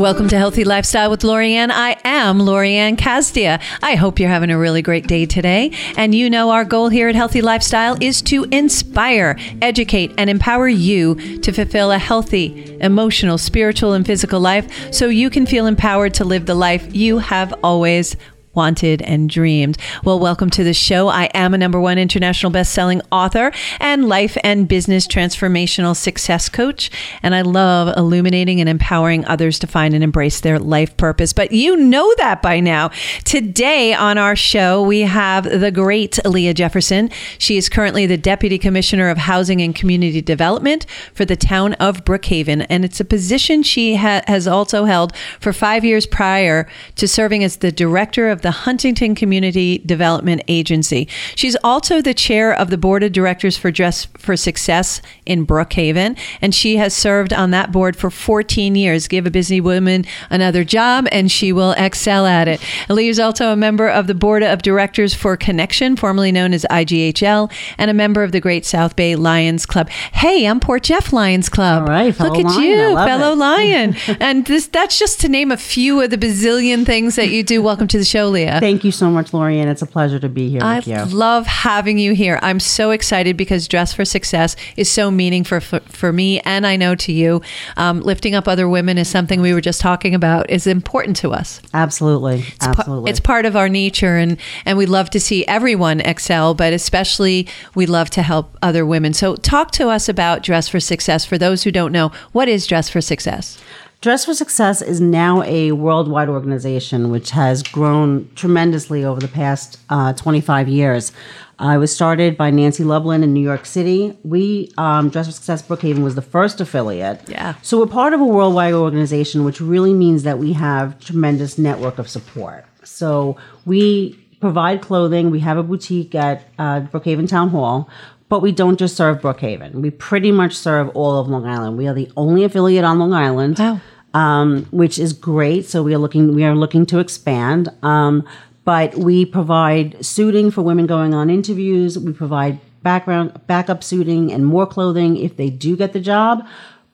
Welcome to Healthy Lifestyle with Lorianne. I am Lorianne Castia. I hope you're having a really great day today. And you know, our goal here at Healthy Lifestyle is to inspire, educate, and empower you to fulfill a healthy, emotional, spiritual, and physical life so you can feel empowered to live the life you have always wanted and dreamed. Well, welcome to the show. I am a number one international best-selling author and life and business transformational success coach, and I love illuminating and empowering others to find and embrace their life purpose. But you know that by now. Today on our show, we have the great Leah Jefferson. She is currently the Deputy Commissioner of Housing and Community Development for the town of Brookhaven, and it's a position she ha- has also held for 5 years prior to serving as the Director of the Huntington Community Development Agency. She's also the chair of the board of directors for Dress for Success in Brookhaven, and she has served on that board for 14 years. Give a busy woman another job, and she will excel at it. Lee is also a member of the board of directors for Connection, formerly known as IGHL, and a member of the Great South Bay Lions Club. Hey, I'm Port Jeff Lions Club. All right, look at lion. you, fellow it. lion. and this that's just to name a few of the bazillion things that you do. Welcome to the show, Thank you so much, Lorianne. It's a pleasure to be here I with you. love having you here. I'm so excited because Dress for Success is so meaningful for, for me, and I know to you. Um, lifting up other women is something we were just talking about is important to us. Absolutely. Pa- Absolutely. It's part of our nature, and and we love to see everyone excel, but especially we love to help other women. So, talk to us about Dress for Success. For those who don't know, what is Dress for Success? Dress for Success is now a worldwide organization which has grown tremendously over the past uh, 25 years. I was started by Nancy Lublin in New York City. We, um, Dress for Success Brookhaven, was the first affiliate. Yeah. So we're part of a worldwide organization, which really means that we have tremendous network of support. So we provide clothing. We have a boutique at uh, Brookhaven Town Hall. But we don't just serve Brookhaven. We pretty much serve all of Long Island. We are the only affiliate on Long Island Wow. um, which is great. So we are looking we are looking to expand. Um, but we provide suiting for women going on interviews. We provide background backup suiting and more clothing if they do get the job.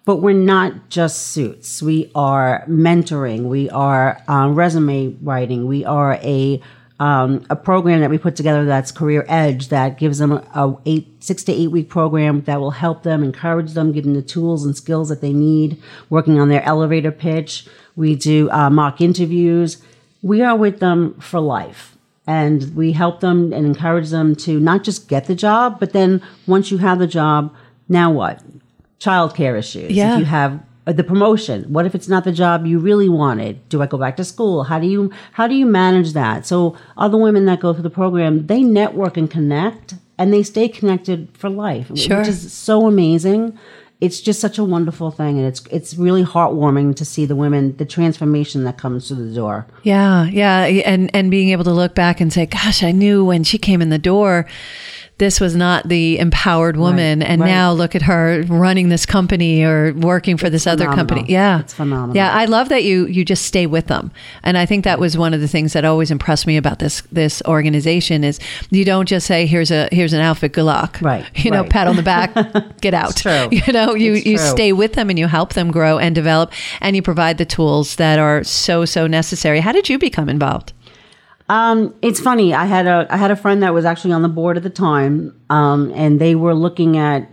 But we're not just suits. We are mentoring. We are um, resume writing. We are a um, a program that we put together that's Career Edge that gives them a, eight six to eight week program that will help them, encourage them, give them the tools and skills that they need, working on their elevator pitch. We do uh, mock interviews. We are with them for life. And we help them and encourage them to not just get the job, but then once you have the job, now what? Childcare issues. Yeah. If you have Uh, the promotion. What if it's not the job you really wanted? Do i go back to school? How do you how do you manage that? So other women that go through the program they network and connect and they stay connected for life Sure. which is so amazing. It's just such a wonderful thing and it's it's really heartwarming to see the women the transformation that comes through the door. Yeah, yeah, and and being able to look back and say, "Gosh, I knew when she came in the door, this was not the empowered woman, and right. now look at her running this company or working for this other company." Yeah, It's phenomenal. Yeah, I love that you you just stay with them, and I think that was one of the things that always impressed me about this this organization is you don't just say, "Here's a here's an outfit, good luck," Right, You know, right. pat on the back, get out. true. You know, you It's you true. stay with them and you help them grow and develop, and you provide the tools that are so so necessary. How did you become involved? Um, it's funny. I had a I had a friend that was actually on the board at the time, um, and they were looking at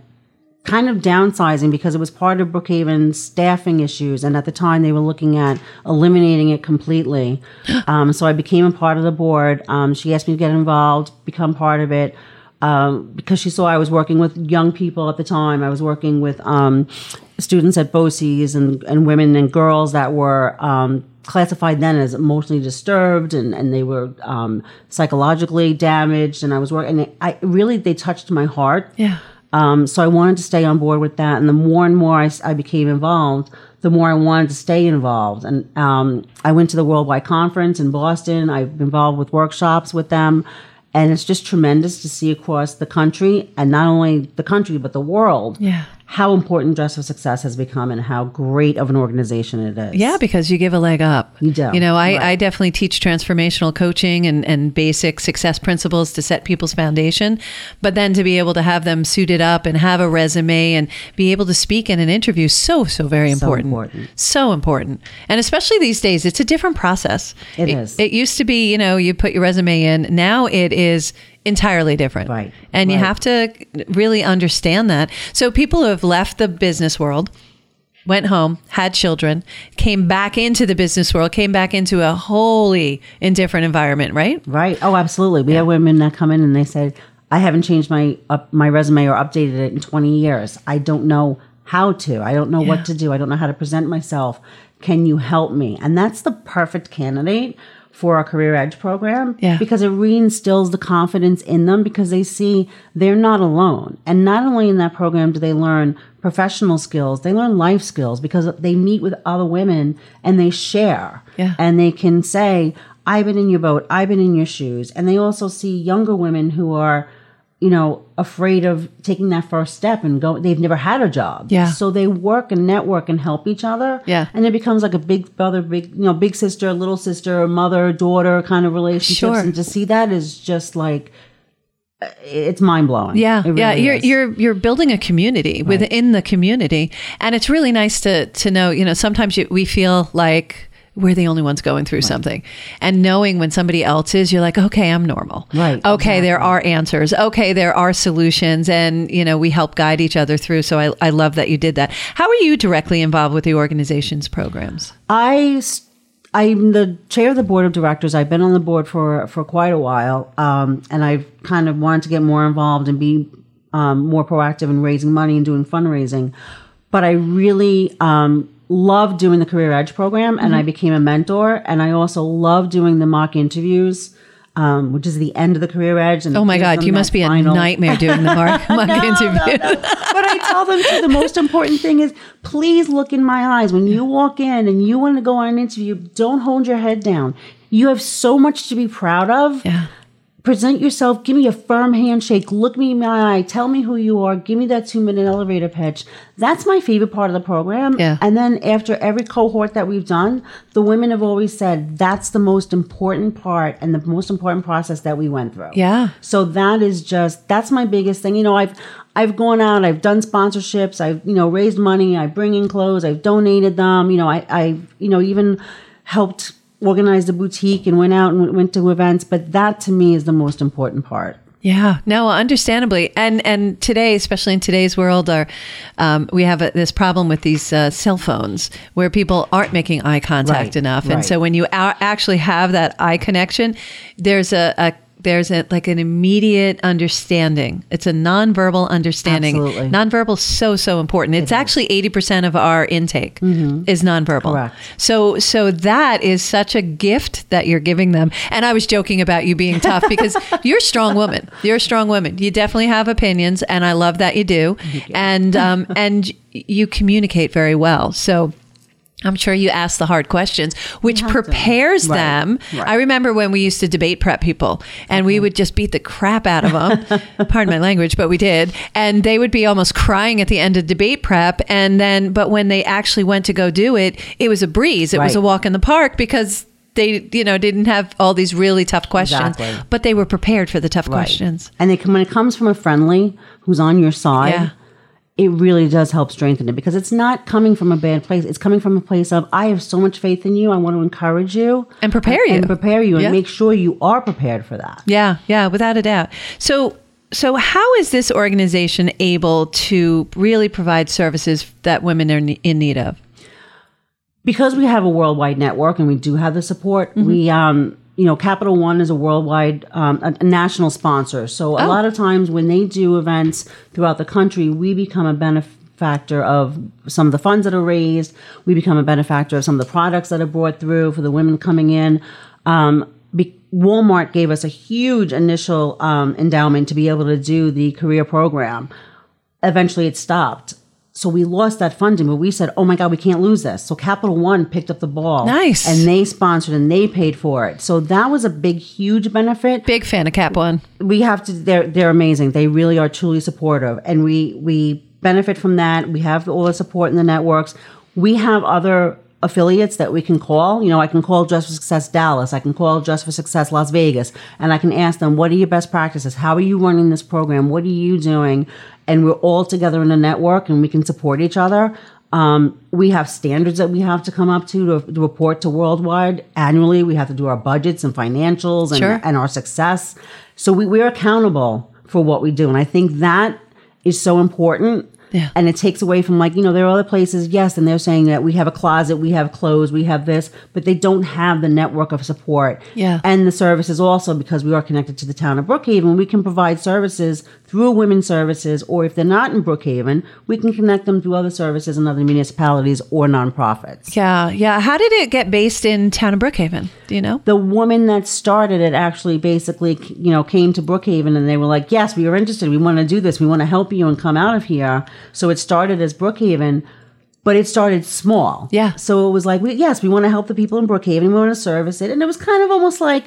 kind of downsizing because it was part of Brookhaven's staffing issues, and at the time they were looking at eliminating it completely. Um, so I became a part of the board. Um, she asked me to get involved, become part of it. Um, because she saw I was working with young people at the time. I was working with um, students at BOCES and, and women and girls that were um, classified then as emotionally disturbed and, and they were um, psychologically damaged. And I was working, and I really, they touched my heart. Yeah. Um, so I wanted to stay on board with that. And the more and more i, I became involved, the more I wanted to stay involved. And um, I went to the Worldwide Conference in Boston. I've been involved with workshops with them. And it's just tremendous to see across the country and not only the country, but the world. Yeah. How important Dress for Success has become and how great of an organization it is. Yeah, because you give a leg up. You do. You know, I, Right. I definitely teach transformational coaching and, and basic success principles to set people's foundation. But then to be able to have them suited up and have a resume and be able to speak in an interview, so, so very So important. important. So important. And especially these days, it's a different process. It it is. It used to be, you know, you put your resume in. Now it is entirely different. Right, And you have to really understand that. So people who have left the business world, went home, had children, came back into the business world, came back into a wholly indifferent environment, right? Right. Oh, absolutely. We have women that come in and they said, "I haven't changed my up my resume or updated it in 20 years. I don't know how to. I don't know Yeah. what to do. I don't know how to present myself. Can you help me?" And that's the perfect candidate for our career edge program Yeah. because it reinstills the confidence in them because they see they're not alone. And not only in that program do they learn professional skills, they learn life skills because they meet with other women and they share Yeah. and they can say, I've been in your boat, I've been in your shoes. And they also see younger women who are, you know, afraid of taking that first step and go, they've never had a job. Yeah. So they work and network and help each other. Yeah. And it becomes like a big brother, big, you know, big sister, little sister, mother, daughter kind of relationships. Sure. And to see that is just like, uh, it's mind blowing. Yeah, It yeah, you're is. you're you're building a community within the community, and it's really nice to to know. You know, sometimes you, we feel like we're the only ones going through something, and knowing when somebody else is, you're like, okay, I'm normal. Right, Okay, there are answers. Okay, there are solutions, and you know, we help guide each other through. So I I love that you did that. How are you directly involved with the organization's programs? I, I'm the chair of the board of directors. I've been on the board for for quite a while, um, and I've kind of wanted to get more involved and be um, more proactive in raising money and doing fundraising. But I really um, love doing the Career Edge program, and I Mm-hmm. became a mentor. And I also love doing the mock interviews. Um, which is the end of the career edge. And Oh my God, you must be a nightmare doing the mark, mock interview. but I tell them too, the most important thing is please look in my eyes. When you walk in and you want to go on an interview, don't hold your head down. You have so much to be proud of. Yeah. Present yourself, give me a firm handshake, look me in my eye, tell me who you are, give me that two minute elevator pitch. That's my favorite part of the program. Yeah. And then after every cohort that we've done, the women have always said that's the most important part and the most important process that we went through. Yeah. So that is just that's my biggest thing. You know, I've I've gone out, I've done sponsorships, I've you know raised money, I bring in clothes, I've donated them. You know, I I you know even helped organize a boutique and went out and went to events. But that to me is the most important part. Yeah, no, understandably, and and today, especially in today's world, are um, we have a, this problem with these uh, cell phones where people aren't making eye contact Right, enough, and right. so when you a- actually have that eye connection, there's a, a there's a like an immediate understanding. It's a nonverbal understanding. Absolutely. Nonverbal is so so important. It's actually eighty percent of our intake is nonverbal. Mm-hmm. Correct. So so that is such a gift that you're giving them. And I was joking about you being tough because you're a strong woman. You're a strong woman. You definitely have opinions, and I love that you do. And um, and you communicate very well. So. I'm sure you ask the hard questions, which prepares Right, them. right. I remember when we used to debate prep people, and we would just beat the crap out of them. Pardon my language, but we did. And they would be almost crying at the end of debate prep. And then, but when they actually went to go do it, it was a breeze. It was a walk in the park because they, you know, didn't have all these really tough questions, Exactly. but they were prepared for the tough Right. questions. And they come when it comes from a friendly who's on your side. Yeah. It really does help strengthen it because it's not coming from a bad place. It's coming from a place of I have so much faith in you. I want to encourage you And prepare you. and prepare you, and Yeah. make sure you are prepared for that. Yeah, yeah, without a doubt. So, so how is this organization able to really provide services that women are in need of? because we have a worldwide network and we do have the support, Mm-hmm. we, um, you know, Capital One is a worldwide, um, a, a national sponsor. So a Oh. lot of times when they do events throughout the country, we become a benefactor of some of the funds that are raised. We become a benefactor of some of the products that are brought through for the women coming in. Um, be- Walmart gave us a huge initial um, endowment to be able to do the career program eventually it stopped. So we lost that funding, but we said, "Oh my God, we can't lose this." So Capital One picked up the ball, Nice. and they sponsored and they paid for it. So that was a big, huge benefit. Big fan of Cap One. We have to; they're they're amazing. They really are truly supportive, and we we benefit from that. We have all the support in the networks. We have other affiliates that we can call. You know, I can call Dress for Success Dallas. I can call Dress for Success Las Vegas, and I can ask them, "What are your best practices? How are you running this program? What are you doing?" And we're all together in a network, and we can support each other. Um, we have standards that we have to come up to, to to report to worldwide annually. We have to do our budgets and financials and, Sure. and our success. So we, we're accountable for what we do. And I think that is so important. Yeah. And it takes away from like, you know, there are other places, yes, and they're saying that we have a closet, we have clothes, we have this, but they don't have the network of support. Yeah. And the services also because we are connected to the town of Brookhaven, we can provide services through women's services, or if they're not in Brookhaven, we can connect them through other services in other municipalities or nonprofits. Yeah, yeah. How did it get based in town of Brookhaven? Do you know? the woman that started it actually basically you know came to brookhaven and they were like yes we are interested we want to do this we want to help you and come out of here so it started as brookhaven but it started small Yeah. so it was like we, yes we want to help the people in brookhaven we want to service it and it was kind of almost like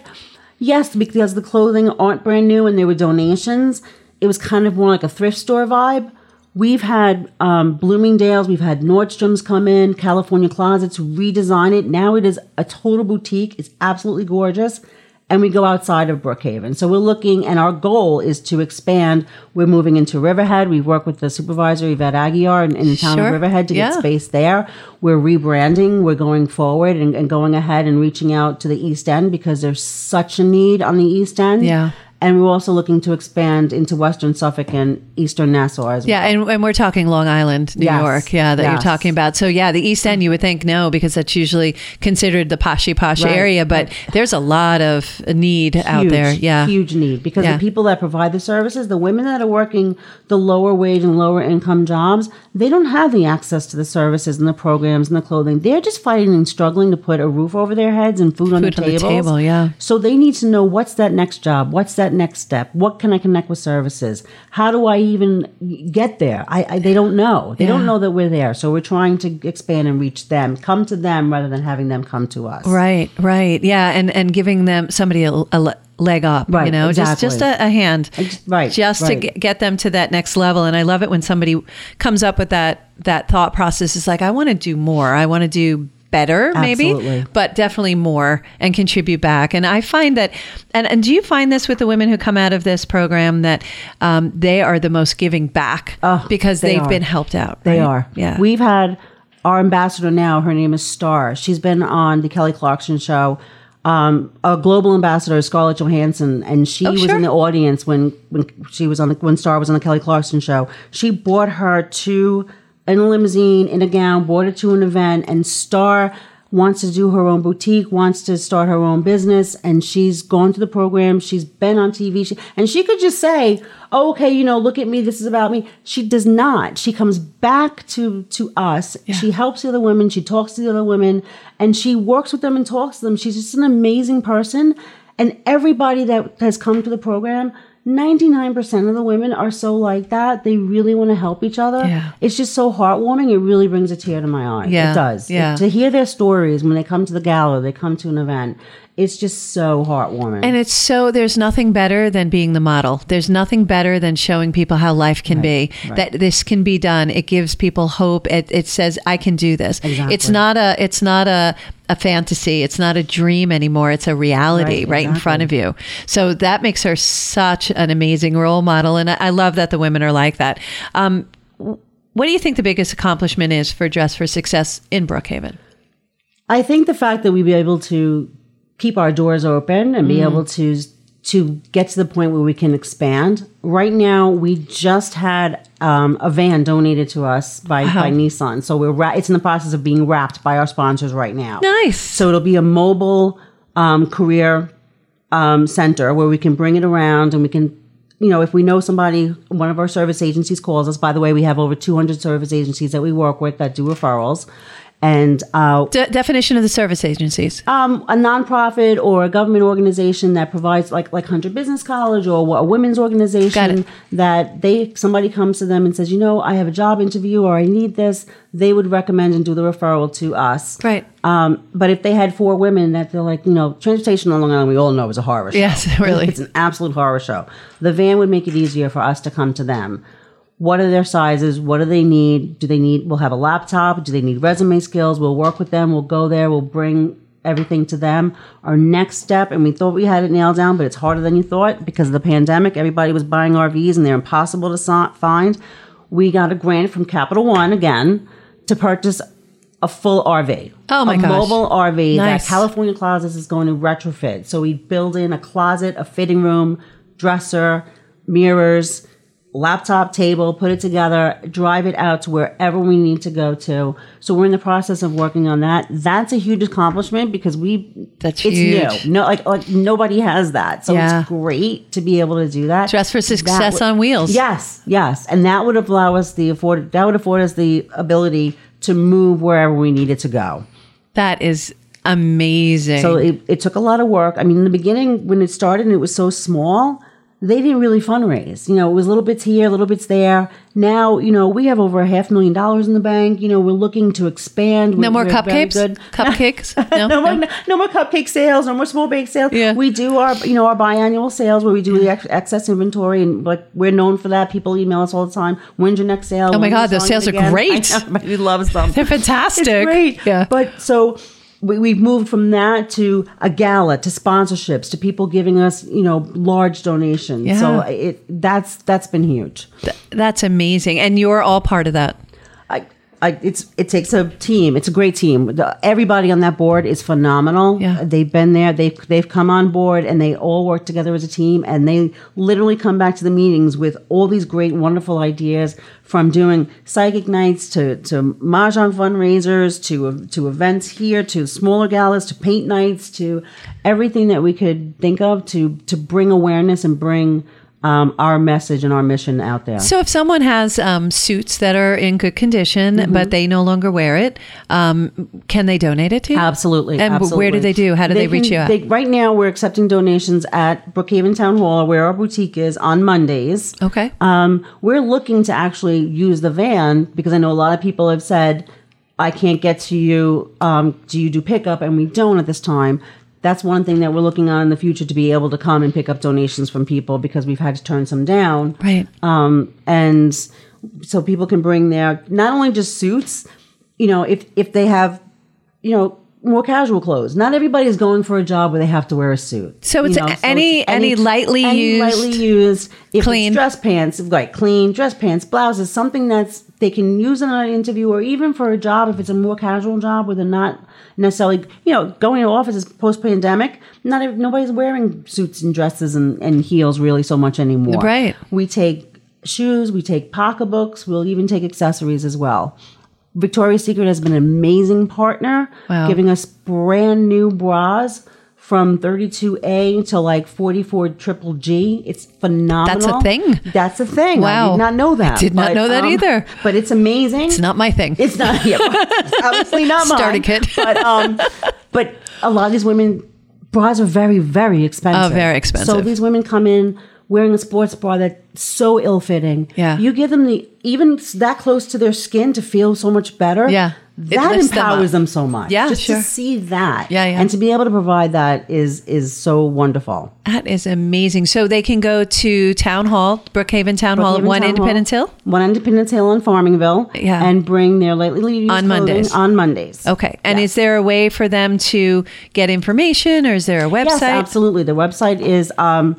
yes because the clothing aren't brand new and they were donations it was kind of more like a thrift store vibe We've had um, Bloomingdale's, we've had Nordstrom's come in, California Closets redesign it. Now it is a total boutique. It's absolutely gorgeous. And we go outside of Brookhaven. So we're looking, and our goal is to expand. We're moving into Riverhead. We work with the supervisor, Yvette Aguiar, in, in the town Sure. of Riverhead to Yeah. get space there. We're rebranding. We're going forward and, and going ahead and reaching out to the East End because there's such a need on the East End. Yeah. And we're also looking to expand into Western Suffolk and Eastern Nassau as well. Yeah, and, and we're talking Long Island, New Yes, York. Yeah, that you're talking about. So yeah, the East End, you would think no, because that's usually considered the poshy posh Right, area. But there's a lot of need out there. Yeah, huge need because Yeah. the people that provide the services, the women that are working the lower wage and lower income jobs, they don't have the access to the services and the programs and the clothing. They're just fighting and struggling to put a roof over their heads and food, on, the Food on the table, yeah. So they need to know what's that next job, what's that next step, what can I connect with services, how do I even get there? I, I they don't know. They Yeah. don't know that we're there. So we're trying to expand and reach them, come to them rather than having them come to us. Right, right. Yeah, and and giving them somebody a, a leg up, you Right, know, just just a, a hand, right, just to g- get them to that next level. And I love it when somebody comes up with that that thought process. It's like I want to do more. I want to do better maybe Absolutely. but definitely more and contribute back and i find that and, and do you find this with the women who come out of this program that um, they are the most giving back Oh, because they they've are. been helped out They right? are. yeah We've had our ambassador now, her name is Star. She's been on the Kelly Clarkson show. Um, a global ambassador Scarlett Johansson, and she Oh, was sure. in the audience when, when she was on the when Star was on the Kelly Clarkson show. She brought her to in a limousine in a gown, brought to an event, and Star wants to do her own boutique, wants to start her own business, and she's gone to the program. She's been on TV, she, and she could just say, oh, "Okay, you know, look at me. This is about me." She does not. She comes back to to us. She helps the other women. She talks to the other women, and she works with them and talks to them. She's just an amazing person, and everybody that has come to the program. 99% of the women are so like that. They really want to help each other. Yeah. It's just so heartwarming. It really brings a tear to my eye. Yeah, It does. yeah. to hear their stories when they come to the gala, they come to an event. It's just so heartwarming. And it's so there's nothing better than being the model. There's nothing better than showing people how life can be. That this can be done. It gives people hope. It, it says I can do this. Exactly. It's not a it's not a a fantasy. It's not a dream anymore. It's a reality right, Right, in front of you. So that makes her such an amazing role model. And I, I love that the women are like that. Um, what do you think the biggest accomplishment is for Dress for Success in Brookhaven? I think the fact that we be able to keep our doors open and Mm. be able to to get to the point where we can expand. Right now, we just had um, a van donated to us by, by Nissan, so we're ra- it's in the process of being wrapped by our sponsors right now. Nice. So it'll be a mobile um, career um, center where we can bring it around and we can, you know, if we know somebody, one of our service agencies calls us. By the way, we have over 200 service agencies that we work with that do referrals. And uh, De- definition of the service agencies. um, a nonprofit or a government organization that provides like like Hunter Business College or a women's organization that they somebody comes to them and says, you know, I have a job interview or I need this, they would recommend and do the referral to us. Right. Um, but if they had four women that they're like, you know, transportation on Long Island, we all know is a horror show. Yes, really. It's an absolute horror show. The van would make it easier for us to come to them. What are their sizes? What do they need? Do they need, we'll have a laptop. Do they need resume skills? We'll work with them. We'll go there. We'll bring everything to them. Our next step, and we thought we had it nailed down, but it's harder than you thought because of the pandemic. Everybody was buying RVs and they're impossible to so- find. We got a grant from Capital One again to purchase a full RV. Oh my a gosh. mobile RV Nice. that California Closets is going to retrofit. So we build in a closet, a fitting room, dresser, mirrors, laptop table, put it together, drive it out to wherever we need to go to. So we're in the process of working on that. That's a huge accomplishment because we That's it's huge. new. No, like like nobody has that. So Yeah. it's great to be able to do that. Dress for success would- on wheels. Yes, yes, and that would allow us the afford that would afford us the ability to move wherever we needed to go. That is amazing. So it, it took a lot of work. I mean, in the beginning, when it started and it was so small, they didn't really fundraise. You know, it was little bits here, little bits there. Now, you know, we have over a half million dollars in the bank. You know, we're looking to expand. no more We're cupcakes? Cupcakes? No. No, more, no more cupcake sales, no more small bake sales. Yeah. We do our, you know, our biannual sales where we do the ex- excess inventory, and like we're known for that. People email us all the time. When's your next sale? Oh my When God, those sales are again?" great. Know, Everybody loves them. They're fantastic. It's great. Yeah. But so we, we've moved from that to a gala to sponsorships to people giving us, you know, large donations. Yeah. So it that's that's been huge. That's amazing. And you're all part of that. I, it's it takes a team. It's a great team. The, everybody on that board is phenomenal. Yeah. They've been there. They've they've come on board and they all work together as a team. And they literally come back to the meetings with all these great, wonderful ideas from doing psychic nights to to mahjong fundraisers to to events here to smaller galas to paint nights to everything that we could think of to to bring awareness and bring. Um, our message and our mission out there. So if someone has um, suits that are in good condition, Mm-hmm. but they no longer wear it, um, can they donate it to you? Absolutely. And absolutely. where do they do? How do they, reach can- you out? they- right now, we're accepting donations at Brookhaven Town Hall, where our boutique is, on Mondays. okay. Um, we're looking to actually use the van because I know a lot of people have said, I can't get to you. Um, do you do pickup? And we don't at this time. That's one thing that we're looking on in the future to be able to come and pick up donations from people because we've had to turn some down right. um, and so people can bring their not only just suits, you know, if if they have, you know, more casual clothes. Not everybody is going for a job where they have to wear a suit. So you it's know? any- any lightly any used- lightly used, if Clean. it's dress pants, like clean dress pants, blouses, something that's they can use in an interview or even for a job if it's a more casual job where they're not necessarily, you know, going to offices post pandemic. Not nobody's wearing suits and dresses and, and heels really so much anymore. Right. We take shoes, we take pocketbooks, we'll even take accessories as well. Victoria's Secret has been an amazing partner, Wow. giving us brand new bras from 32A to like 44 triple G. It's phenomenal. That's a thing? That's a thing. Wow. I did not know that. I did not know that either. But it's amazing. It's not my thing. It's not. Yeah, it's obviously not mine. Starter kit. but um, but a lot of these women bras are very very expensive. Oh, very expensive. So these women come in wearing a sports bra that's so ill fitting. Yeah. You give them the even that close to their skin to feel so much better. Yeah. That lifts them empowers them, so much. Yeah, Just sure. to see that. Yeah, yeah. And to be able to provide that is is so wonderful. That is amazing. So they can go to Town Hall, Brookhaven Town Hall, Brookhaven One Town Independence Hall, Hill. One Independence Hill in Farmingville. Yeah. And bring their lightly used On Mondays. On Mondays. Okay. And Yeah. is there a way for them to get information or is there a website? Yes, absolutely. The website is um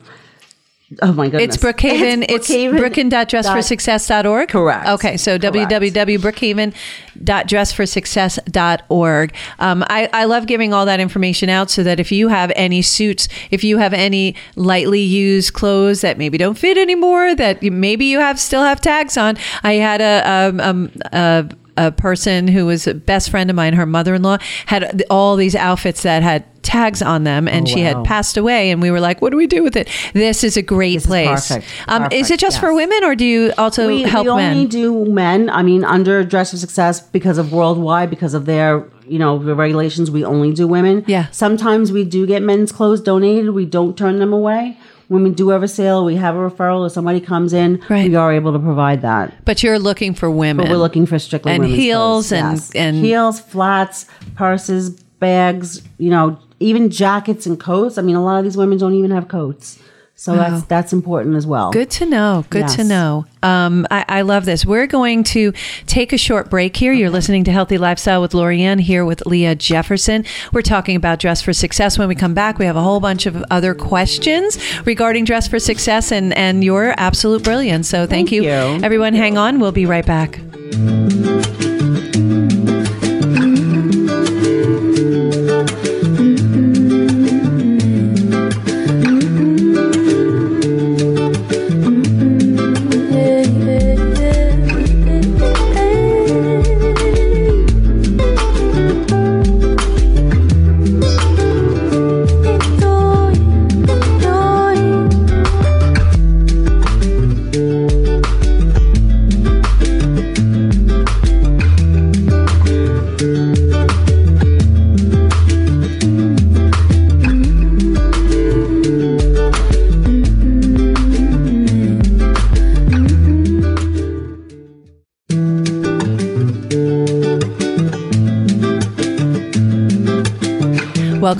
oh my goodness. It's Brookhaven. It's, brooken.dressforsuccess.org. Correct. Okay. So Correct. www.brookhaven.dressforsuccess.org. Um, I, I love giving all that information out so that if you have any suits, if you have any lightly used clothes that maybe don't fit anymore, that you, maybe you have still have tags on. I had a, um, um, a a person who was a best friend of mine, her mother-in-law, had all these outfits that had tags on them, and Oh, she had passed away. And we were like, "What do we do with it?" This is a great This is place. perfect. Um, is it Perfect, just for women, or do you also we, help we only men? do men. I mean, under Dress of Success, because of worldwide, because of their, you know, the regulations, we only do women. Yeah. Sometimes we do get men's clothes donated. We don't turn them away. When we do have a sale, we have a referral. If somebody comes in, Right. we are able to provide that. but you're looking for women. But we're looking for strictly And women's heels clothes, and- yes. and- heels, flats, purses, bags. You know, even jackets and coats. I mean, a lot of these women don't even have coats. So that's that's important as well. Good to know. Good to know. Um, I, I love this. We're going to take a short break here. You're listening to Healthy Lifestyle with Lorianne here with Leah Jefferson. We're talking about Dress for Success. When we come back, we have a whole bunch of other questions regarding Dress for Success and, and your absolute brilliance. So thank, Thank you. you. Everyone, hang on. We'll be right back.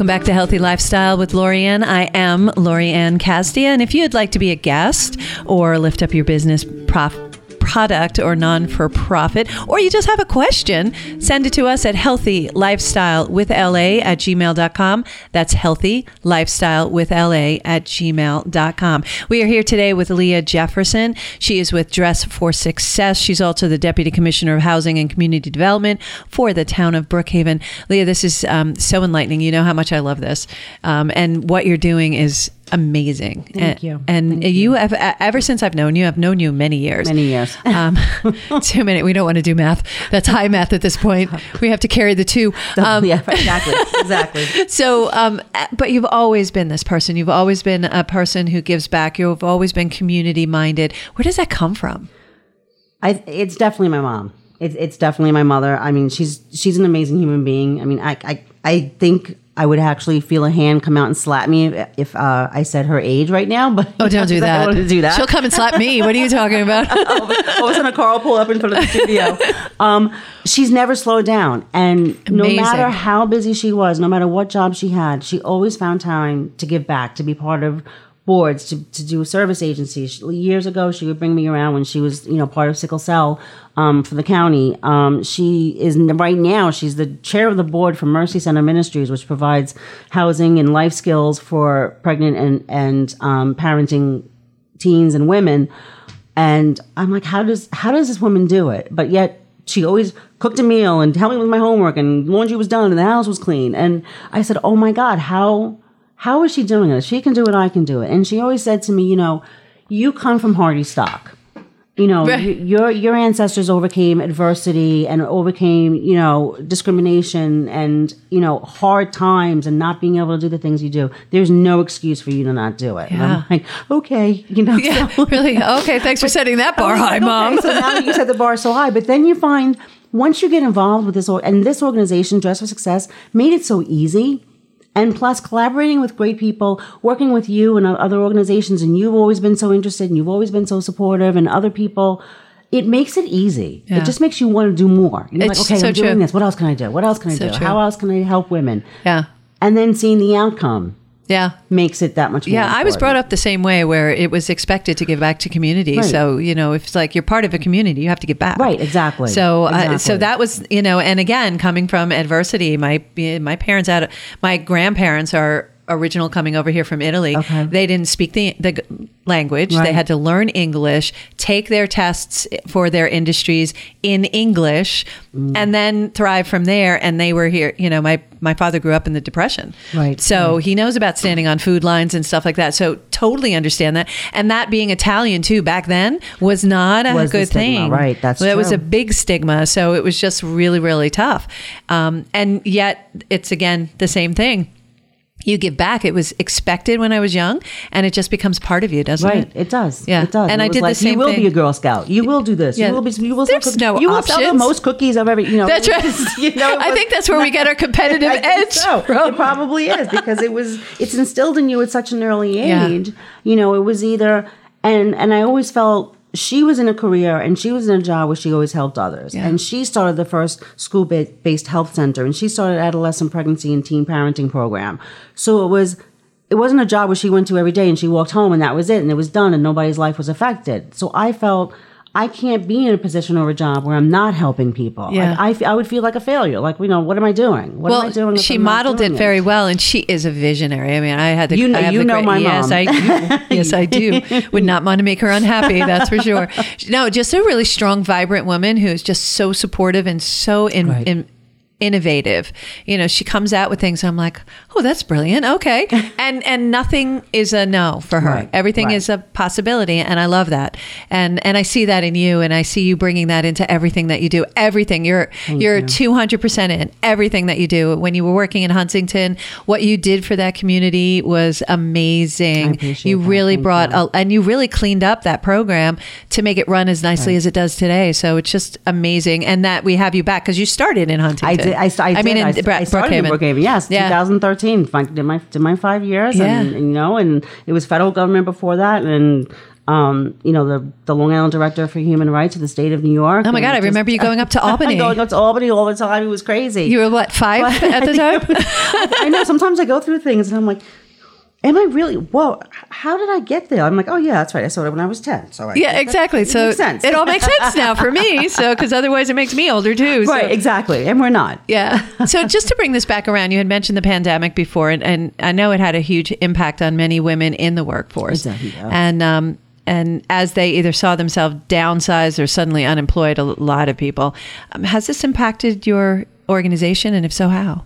Back to Healthy Lifestyle with Lorianne. I am Lorianne Castia, and if you'd like to be a guest or lift up your business prof- product or non for profit, or you just have a question, send it to us at healthy lifestyle with LA at gmail.com. That's healthy lifestyle with LA at gmail.com. We are here today with Leah Jefferson. She is with Dress for Success. She's also the Deputy Commissioner of Housing and Community Development for the town of Brookhaven. Leah, this is um, so enlightening. You know how much I love this. Um, and what you're doing is amazing. Thank and, you. And you have, ever since I've known you, I've known you many years. Many years. Um, too many. We don't want to do math. That's high math at this point. We have to carry the two. Um, yeah, exactly, exactly. so, um, but you've always been this person. You've always been a person who gives back. You've always been community minded. Where does that come from? I, it's definitely my mom. It's, it's definitely my mother. I mean, she's she's an amazing human being. I mean, I I, I think I would actually feel a hand come out and slap me if, uh, I said her age right now. But Oh, don't do I that. don't want to do that. She'll come and slap me. What are you talking about? all of a sudden a car will pull up in front of the studio. Um, she's never slowed down. And no matter how busy she was, no matter what job she had, she always found time to give back, to be part of boards, to, to do service agencies. Years ago, she would bring me around when she was, you know, part of Sickle Cell um, for the county. Um, she is right now, she's the chair of the board for Mercy Center Ministries, which provides housing and life skills for pregnant and, and um, parenting teens and women. And I'm like, how does how does this woman do it? But yet she always cooked a meal and helped me with my homework and laundry was done and the house was clean. And I said, Oh my God, how how is she doing it? She can do it, I can do it. And she always said to me, you know, you come from hardy stock. You know, Right. y- your your ancestors overcame adversity and overcame, you know, discrimination and, you know, hard times and not being able to do the things you do. There's no excuse for you to not do it. Yeah. I'm like, okay, you know, yeah, so- really? Okay, thanks for setting that bar high, like, mom. okay, so now you set the bar so high, but then you find once you get involved with this, or- and this organization, Dress for Success, made it so easy. And plus, collaborating with great people, working with you and other organizations, and you've always been so interested, and you've always been so supportive, and other people, it makes it easy. Yeah. It just makes you want to do more. You're It's like, okay, so I'm doing this. What else can I do? What else can I So do? true. How else can I help women? yeah, And then seeing the outcome yeah. makes it that much more. Yeah, I was brought up the same way where it was expected to give back to community. Right. So, you know, if it's like you're part of a community, you have to give back. Right, exactly. So, uh, so that was, you know, and again, coming from adversity, my my parents had, my grandparents are original coming over here from Italy. Okay. They didn't speak the the language. They had to learn English, take their tests for their industries in English, Mm. and then thrive from there. And they were here. You know, my my father grew up in the depression. Right, So he knows about standing on food lines and stuff like that. So totally understand that. And that being Italian too back then was not a Was good stigma, thing. right, that's That was a big stigma. So it was just really, really tough. Um, and yet it's again the same thing. You give back. It was expected when I was young, and it just becomes part of you, doesn't Right, it? it does. Yeah. it does. And It I was did the like, same You will thing. be a Girl Scout. You will do this. Yeah. You will be. You will. There's no You will sell the most cookies I've ever. You know. That's right. you know, it I think that's where we get our competitive edge. so. from. It probably is because it was. It's instilled in you at such an early age. Yeah. age. You know, it was either and and I always felt. She was in a career and she was in a job where she always helped others. Yeah. And she started the first school based health center and she started adolescent pregnancy and teen parenting program. So it was it wasn't a job where she went to every day and she walked home and that was it and it was done and nobody's life was affected. So I felt I can't be in a position or a job where I'm not helping people. Yeah. Like, I, I would feel like a failure. Like, you know, what am I doing? What well, am I doing? she I'm modeled it very well, and she is a visionary. I mean, I had the You know- I have you the know great- my yes, mom. I yes I do. Would not want to make her unhappy. That's for sure. No, just a really strong, vibrant woman who is just so supportive and so in, Right. in innovative. You know, she comes out with things. I'm like, oh, that's brilliant. Okay, and and nothing is a no for her. Right, Everything right. is a possibility, and I love that. And and I see that in you, and I see you bringing that into everything that you do. Everything you're you're you. 200 percent in everything that you do. When you were working in Huntington, what you did for that community was amazing. You really Thank brought a, and you really cleaned up that program to make it run as nicely as it does today. So it's just amazing, and that we have you back because you started in Huntington. I did. I, I, did. mean, in I, Bra- I started in Brookhaven. Brookhaven. Yes, Yeah. 2013. Fi- Did my did my five years, Yeah. and, and, you know, and it was federal government before that, and um, you know, the the Long Island Director for Human Rights of the state of New York. Oh my God, I just- remember you going up to Albany. going up to Albany all the time. It was crazy. You were what five at the time? I know. Sometimes I go through things, and I'm like. Am I really? Whoa! How did I get there? I'm like, oh yeah, that's right. I saw it when I was ten. So I Yeah, exactly. It So makes sense. it all makes sense now for me. So because otherwise it makes me older too. So. right, exactly. And we're not. Yeah. So just to bring this back around, you had mentioned the pandemic before, and, and I know it had a huge impact on many women in the workforce. Exactly, yeah. And um, and as they either saw themselves downsized or suddenly unemployed, a lot of people, um, has this impacted your organization, and if so, how?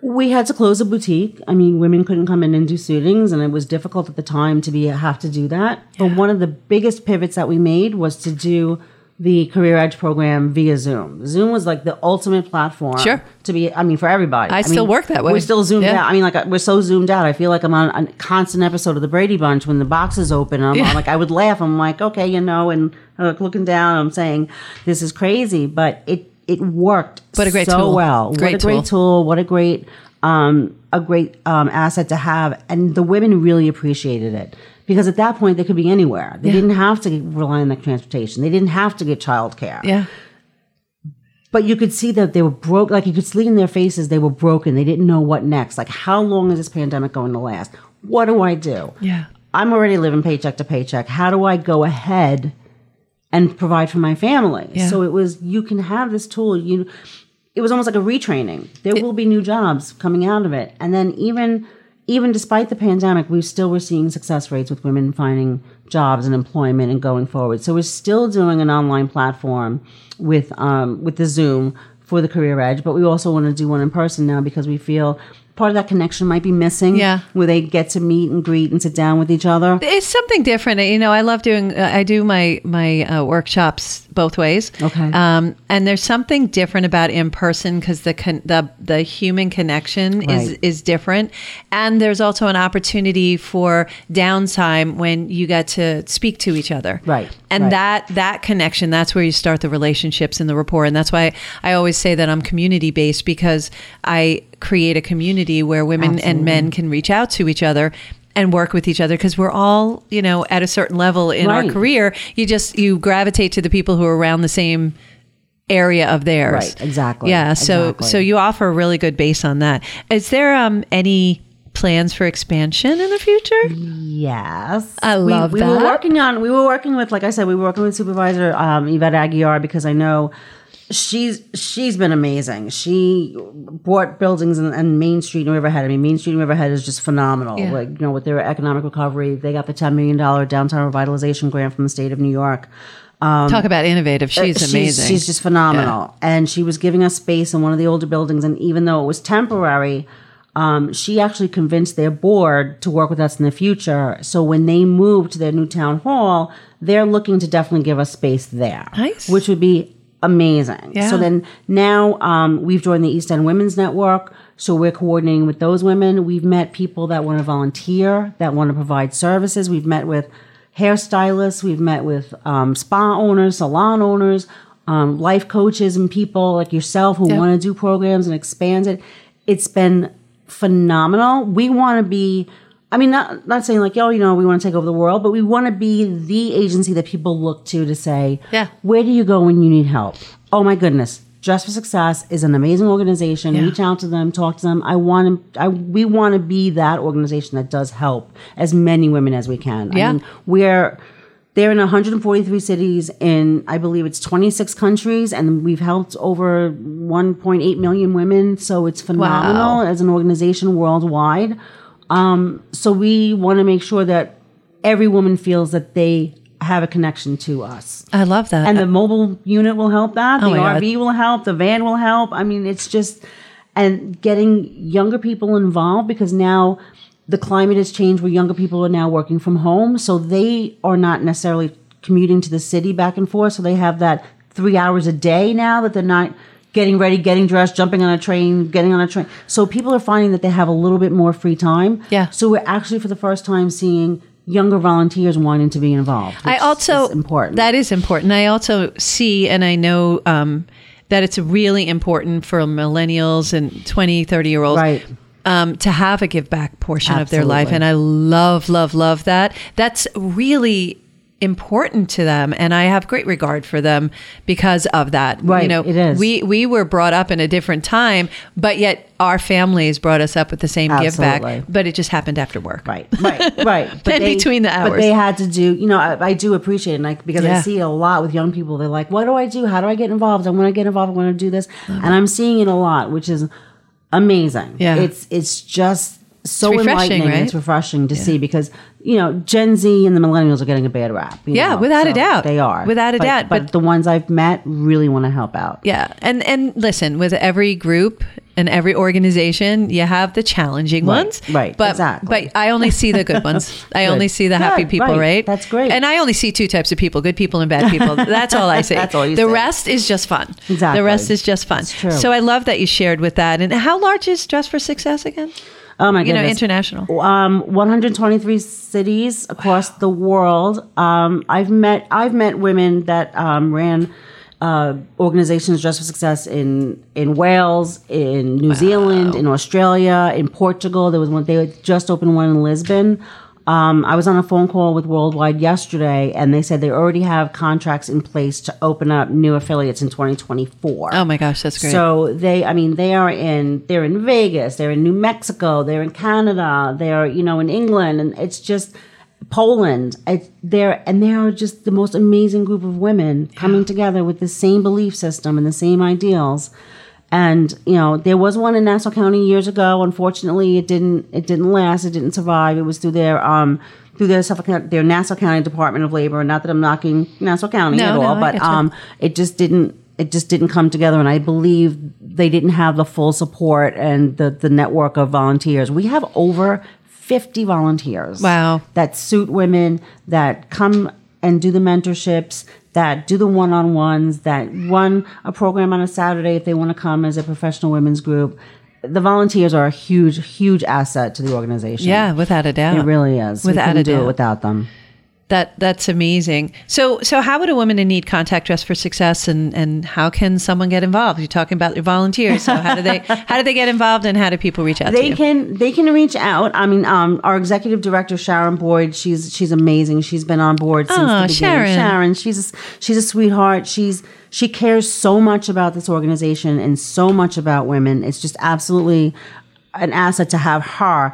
We had to close a boutique. I mean, women couldn't come in and do suitings, and it was difficult at the time to be have to do that. But one of the biggest pivots that we made was to do the Career Edge program via Zoom. Zoom was like the ultimate platform. Sure. To be, I mean, for everybody. I still work that way. We're still zoomed Yeah. out. I mean, like we're so zoomed out. I feel like I'm on a constant episode of the Brady Bunch when the box is open. I'm, Yeah. I'm like, I would laugh. I'm like, okay, you know, and uh, looking down, I'm saying, this is crazy, but it it worked. What a great so tool. well. Great what a great tool. tool. What a great um, a great um, asset to have, and the women really appreciated it because at that point they could be anywhere. They didn't have to rely on the transportation. They didn't have to get childcare. Yeah. But you could see that they were broke. Like you could see in their faces, they were broken. They didn't know what next. Like, how long is this pandemic going to last? What do I do? Yeah. I'm already living paycheck to paycheck. How do I go ahead and provide for my family? Yeah. So it was you can have this tool. You it was almost like a retraining. There will be new jobs coming out of it. And then even even despite the pandemic, we still were seeing success rates with women finding jobs and employment and going forward. So we're still doing an online platform with um, with the Zoom for the Career Edge, but we also want to do one in person now because we feel part of that connection might be missing. Yeah. where they get to meet and greet and sit down with each other. It's something different. You know, I love doing. Uh, I do my my uh, workshops both ways. Okay. Um, and there's something different about in person because the con- the the human connection is is different, and there's also an opportunity for downtime when you get to speak to each other. Right, And right. that that connection, that's where you start the relationships and the rapport, and that's why I always say that I'm community based because I create a community where women and men can reach out to each other and work with each other because we're all you know at a certain level in our career. You just you gravitate to the people who are around the same area of theirs. Right, exactly, yeah so exactly. so you offer a really good base on that. Is there um any plans for expansion in the future? Yes, I we, love we were working on. We were working with, like I said, we were working with Supervisor um, Yvette Aguiar because I know she's she's been amazing. She bought buildings in, in Main Street and Riverhead. I mean, Main Street and Riverhead is just phenomenal. Yeah. Like you know, with their economic recovery, they got the ten million dollar downtown revitalization grant from the state of New York. talk about innovative she's amazing Um, She's just phenomenal. And she was giving us space in one of the older buildings. And even though it was temporary, um, she actually convinced their board to work with us in the future. So when they move to their new town hall, they're looking to definitely give us space there. Nice. Which would be amazing. Yeah. So then now um, we've joined the East End Women's Network. So we're coordinating with those women. We've met people that want to volunteer, that want to provide services. We've met with hairstylists. We've met with um, spa owners, salon owners, um, life coaches, and people like yourself who Yeah. want to do programs and expand it. It's been phenomenal. We want to be. I mean, not not saying like, oh, you know, we want to take over the world, but we want to be the agency that people look to to say, Yeah. where do you go when you need help? Oh my goodness, Dress for Success is an amazing organization. Yeah. Reach out to them, talk to them. I want to. I, we want to be that organization that does help as many women as we can. Yeah. I mean, we're they're in 143 cities in I believe it's 26 countries, and we've helped over 1.8 million women. So it's phenomenal Wow. as an organization worldwide. Um, so we want to make sure that every woman feels that they have a connection to us. I love that. And the mobile unit will help that. Oh the my God. RV will help. The van will help. I mean, it's just, and getting younger people involved because now the climate has changed where younger people are now working from home. So they are not necessarily commuting to the city back and forth. So they have that three hours a day now that they're not getting ready, getting dressed, jumping on a train, getting on a train. So people are finding that they have a little bit more free time. Yeah. So we're actually for the first time seeing younger volunteers wanting to be involved. I also important. That is important. I also see and I know um, that it's really important for millennials and 20, 30 year olds. Right. Um, to have a give back portion of their life. And I love, love, love that. That's really important to them and I have great regard for them because of that. Right, You know, it is. we we were brought up in a different time, but yet our families brought us up with the same give back, but it just happened after work. Right, right, right. And between the hours. But they had to do, you know, I, I do appreciate it, like because Yeah. I see a lot with young people. They're like, "What do I do? How do I get involved? I want to get involved. I want to do this," and I'm seeing it a lot, which is amazing. Yeah. it's it's just so It's refreshing, enlightening. right? It's refreshing to see because you know Gen Z and the millennials are getting a bad rap. you Yeah, know, without a doubt. they are Without a But- doubt, But, but- the ones I've met really want to help out. Yeah, and and listen, with every group and every organization, you have the challenging Right, ones, right, But exactly. but I only see the good ones. I Good. only see the happy Good, people, right. right. That's great. And I only see two types of people: good people and bad people. That's all I see. That's all you the rest is just fun. Exactly. The rest is just fun. True. So I love that you shared with that. And how large is Dress for Success again? Oh my You know, goodness. international. um, 123 cities across the world. Um, I've met I've met women that um, ran uh, organizations Dress for Success in in Wales, in New Zealand, in Australia, in Portugal. There was one. They had just opened one in Lisbon. Um, I was on a phone call with Worldwide yesterday, and they said they already have contracts in place to open up new affiliates in 2024. Oh my gosh, that's great. So they, I mean, they are in, they're in Vegas, they're in New Mexico, they're in Canada, they're, you know, in England, and it's just Poland. It's, they're, and they are just the most amazing group of women coming together with the same belief system and the same ideals. And you know, there was one in Nassau County years ago. Unfortunately, it didn't. It didn't last. It didn't survive. It was through their um through their Suffolk, their Nassau County Department of Labor. Not that I'm knocking Nassau County No, at all, but um, it just didn't it just didn't come together and i believe they didn't have the full support and the, the network of volunteers we have over 50 volunteers Wow. that suit women that come and do the mentorships that do the one-on-ones that run a program on a saturday if they want to come as a professional women's group. The volunteers are a huge huge asset to the organization. Yeah, without a doubt, it really is. Without we a do doubt. it without them That that's amazing. So so how would a woman in need contact Dress for Success and and how can someone get involved? You're talking about your volunteers. So how do they how do they get involved and how do people reach out to they you? can they can reach out. I mean, um, our executive director Sharon Boyd, she's she's amazing. She's been on board since Aw, the beginning. Sharon. Sharon, she's a, she's a sweetheart. She's she cares so much about this organization and so much about women. It's just absolutely an asset to have her.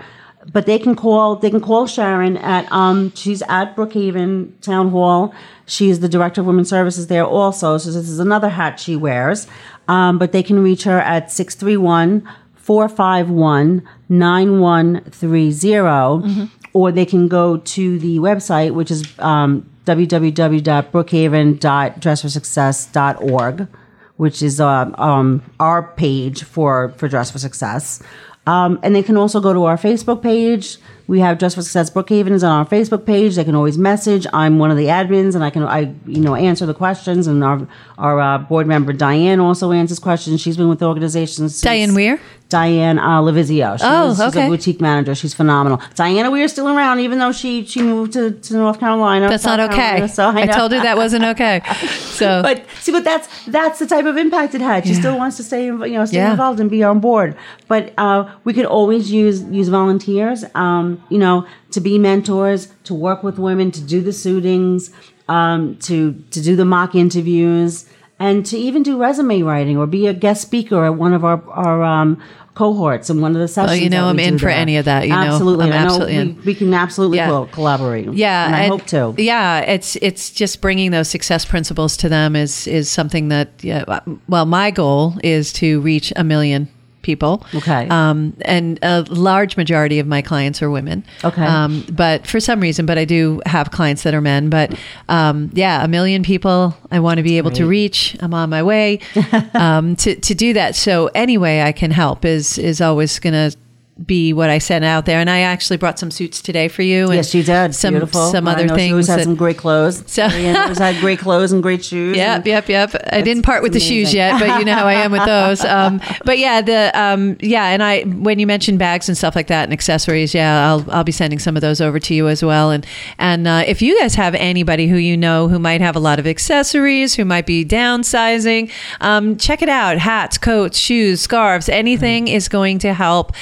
But they can call they can call Sharon at um she's at Brookhaven Town Hall. She's the director of women's services there also. So this is another hat she wears. Um, but they can reach her at 631 451 9130 or they can go to the website which is um, www.brookhaven.dressforsuccess.org which is um, um, our page for for Dress for Success. Um, and they can also go to our Facebook page. We have Dress for Success Brookhaven is on our Facebook page. They can always message. I'm one of the admins, and I can I you know answer the questions. And our our uh, board member Diane also answers questions. She's been with the organization since Diane Weir? Diane uh. She Oh, was- she's okay. a boutique manager. She's phenomenal. Diana we are still around, even though she she moved to, to North Carolina. That's South not okay. Carolina, so I, I told her that wasn't okay. So But see, but that's that's the type of impact it had. She Yeah. still wants to stay, you know, stay Yeah. involved and be on board. But uh, we could always use use volunteers, um, you know, to be mentors, to work with women, to do the suitings, um, to to do the mock interviews, and to even do resume writing or be a guest speaker at one of our our um, cohorts in one of the sessions. Oh, you know I'm in for there. any of that, you know. absolutely, I'm I know absolutely we, in. we can absolutely Yeah. collaborate. Yeah, and I hope to. Yeah, it's it's just bringing those success principles to them is is something that yeah. Well, my goal is to reach a million people. Okay. Um, and a large majority of my clients are women. Okay. Um, but for some reason, but I do have clients that are men. But um, yeah, a million people I want to be able to reach. I'm on my way um, to to do that. So any way I can help is is always going to be what I sent out there. And I actually brought some suits today for you. And Yes, she did. Some Beautiful. some I other know She always things. had that- some great clothes. So- Marianne always had great clothes and great shoes. Yep, yep, yep. I didn't part with the shoes yet, but you know how I am with those. Um, but yeah, the um, yeah, and I when you mentioned bags and stuff like that and accessories, yeah, I'll I'll be sending some of those over to you as well. And and uh, if you guys have anybody who you know who might have a lot of accessories, who might be downsizing, um, check it out. Hats, coats, shoes, scarves, anything is going to help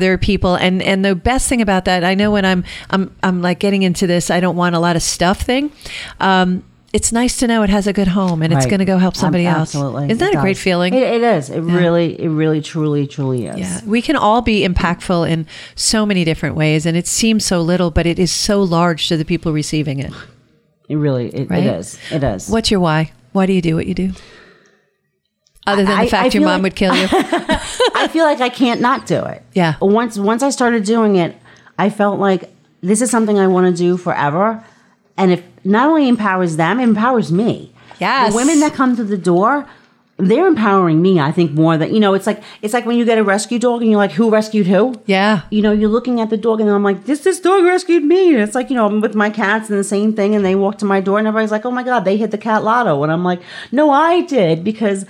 other people. And and the best thing about that, I know when I'm I'm I'm like getting into this, I don't want a lot of stuff thing. Um, it's nice to know it has a good home and it's going to go help somebody Ab- else. Absolutely. Isn't that a great feeling? It, it is. It really, it really, truly, truly is. yeah, we can all be impactful in so many different ways, and it seems so little, but it is so large to the people receiving it. It really, it, Right? it is. It is. What's your why? Why do you do what you do? Other than I- the fact I your mom like- would kill you. I feel like I can't not do it. Yeah. Once once I started doing it, I felt like this is something I want to do forever. And if not only empowers them, it empowers me. Yes. The women that come to the door, they're empowering me, I think, more than you know, it's like it's like when you get a rescue dog and you're like, who rescued who? Yeah. You know, you're looking at the dog and I'm like, this this dog rescued me. And it's like, you know, I'm with my cats and the same thing and they walk to my door and everybody's like, Oh my God, they hit the cat lotto. And I'm like, No, I did because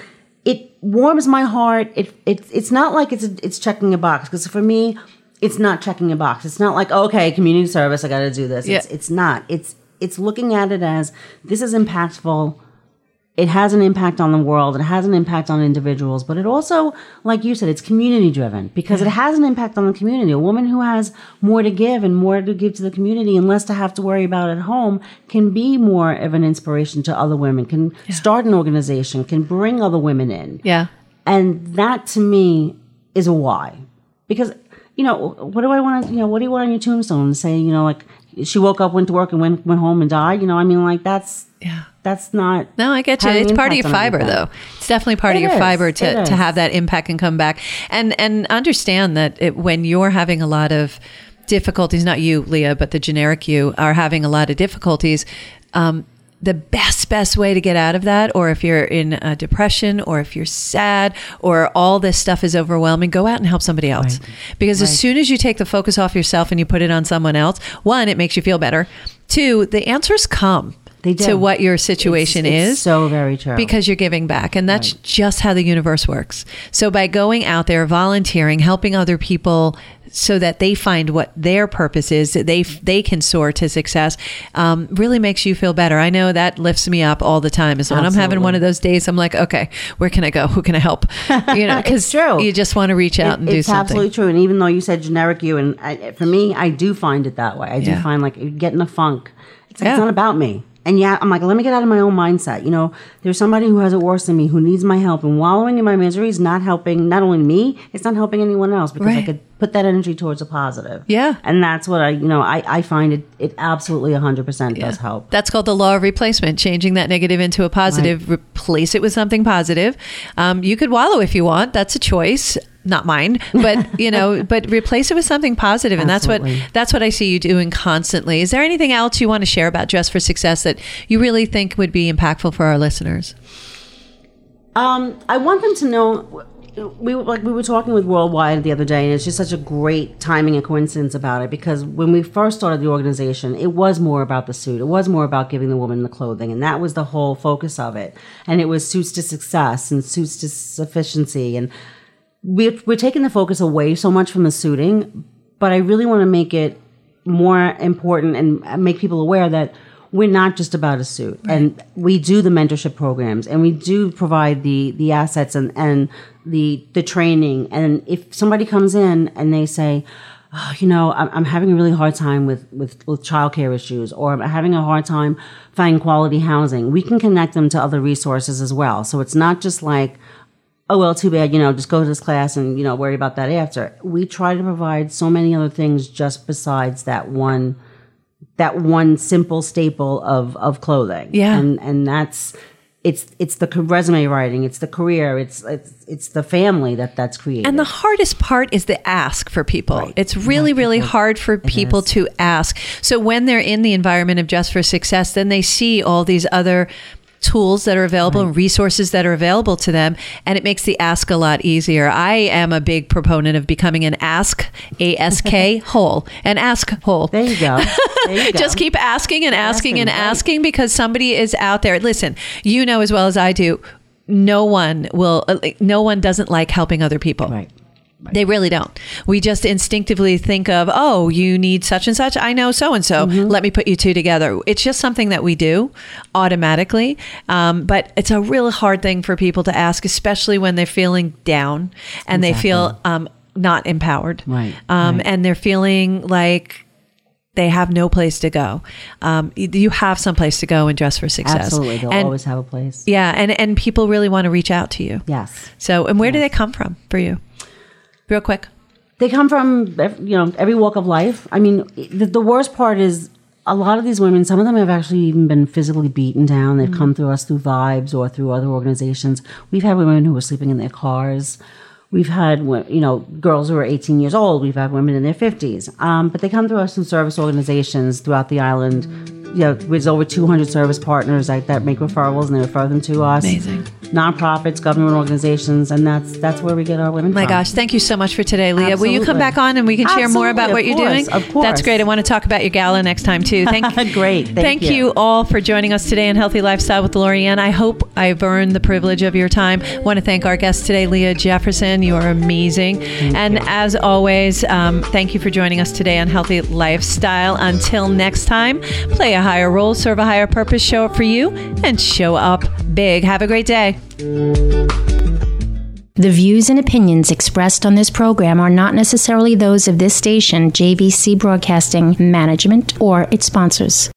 it warms my heart. It it it's not like it's it's checking a box. Because for me, it's not checking a box. It's not like, oh, okay, community service, I gotta do this. It's it's not. It's it's looking at it as this is impactful it has an impact on the world it has an impact on individuals but it also like you said it's community driven because it has an impact on the community. A woman who has more to give and more to give to the community and less to have to worry about at home can be more of an inspiration to other women can start an organization can bring other women in. Yeah. and that to me is a why. Because you know what do i want to you know what do you want on your tombstone? Say you know like she woke up went to work and went went home and died? You know i mean like that's Yeah. That's not No, I get you. It's part of your fiber, though. It's definitely part of your is. fiber to, to have that impact and come back. And and understand that it, when you're having a lot of difficulties, not you, Leah, but the generic you are having a lot of difficulties. Um, the best best way to get out of that or if you're in a depression or if you're sad or all this stuff is overwhelming go out and help somebody else because as soon as you take the focus off yourself and you put it on someone else one it makes you feel better two the answers come They do. to what your situation It's- it's is so very true because you're giving back and that's just how the universe works so by going out there volunteering helping other people so that they find what their purpose is that they they can soar to success um, really makes you feel better i know that lifts me up all the time is when i'm having one of those days i'm like okay where can i go who can i help you know because true. you just want to reach out It- and do something. it's something absolutely true. And even though you said generic you, and I, for me, I do find it that way. I do Yeah. find like you get in a funk. It's, like, Yeah. it's not about me. And yeah, I'm like, let me get out of my own mindset. You know, there's somebody who has it worse than me who needs my help, and wallowing in my misery is not helping not only me, it's not helping anyone else because I could put that energy towards a positive. Yeah. And that's what I, you know, I, I find it, it absolutely 100% does help. That's called the law of replacement, changing that negative into a positive, replace it with something positive. Um, you could wallow if you want. That's a choice, not mine. But you know, but replace it with something positive, and that's what that's what I see you doing constantly. Is there anything else you want to share about Dress for Success that you really think would be impactful for our listeners? Um, I want them to know. We were- like we were talking with Worldwide the other day, and it's just such a great timing and coincidence about it because when we first started the organization, it was more about the suit. It was more about giving the woman the clothing, and that was the whole focus of it. And it was suits to success and suits to sufficiency, and we're we're taking the focus away so much from the suiting. But I really want to make it more important and uh, make people aware that we're not just about a suit and we do the mentorship programs and we do provide the the assets and and the the training and if somebody comes in and they say oh, you know, I'm, I'm, having a really hard time with, with, with childcare issues, or I'm having a hard time finding quality housing, we can connect them to other resources as well. So it's not just like, oh, well, too bad, you know, just go to this class and, you know, worry about that after. We try to provide so many other things just besides that one that one simple staple of of clothing. Yeah. And and that's it's it's the resume writing, it's the career, it's it's it's the family that that's created. And the hardest part is the ask for people. Right. It's really really hard for people to ask. So when they're in the environment of Dress for Success, then they see all these other tools that are available right. and resources that are available to them. And it makes the ask a lot easier. I am a big proponent of becoming an ask, A S K hole, an ask hole. There you go. There you go. Just keep asking and asking, asking and right. asking because somebody is out there. Listen, you know as well as I do, no one will, uh, no one doesn't like helping other people. Right. Right. They really don't. We just instinctively think of, oh, you need such and such. I know so and so. Let me put you two together. It's just something that we do automatically. Um, but it's a real hard thing for people to ask, especially when they're feeling down and exactly. they feel um, not empowered. Right. Um, right. And they're feeling like they have no place to go. Um, you have some place to go and dress for success. Absolutely, they'll and, always have a place. Yeah, and and people really want to reach out to you. Yes. So, and where yes. do they come from for you? Real quick? They come from you know every walk of life. I mean, the, the worst part is a lot of these women. Some of them have actually even been physically beaten down. They've mm-hmm. come through us through VIBS or through other organizations. We've had women who were sleeping in their cars. We've had, you know, girls who are 18 years old. We've had women in their 50s. Um, but they come through us through service organizations throughout the island. You know, there's over 200 service partners that, that make referrals and they refer them to us. Amazing nonprofits, government organizations, and that's that's where we get our women. My from. gosh, thank you so much for today, Leah. Absolutely. Will you come back on and we can share Absolutely, more about what course, you're doing? Of course, that's great. I want to talk about your gala next time too. Thank great. Thank, thank you. you. all for joining us today on Healthy Lifestyle with Lorianne. I hope I've earned the privilege of your time. I want to thank our guest today, Leah Jefferson. You are amazing, thank and you. as always, um, thank you for joining us today on Healthy Lifestyle. Until next time, play a higher role, serve a higher purpose, show up for you, and show up big. Have a great day. The views and opinions expressed on this program are not necessarily those of this station, JVC Broadcasting Management, or its sponsors.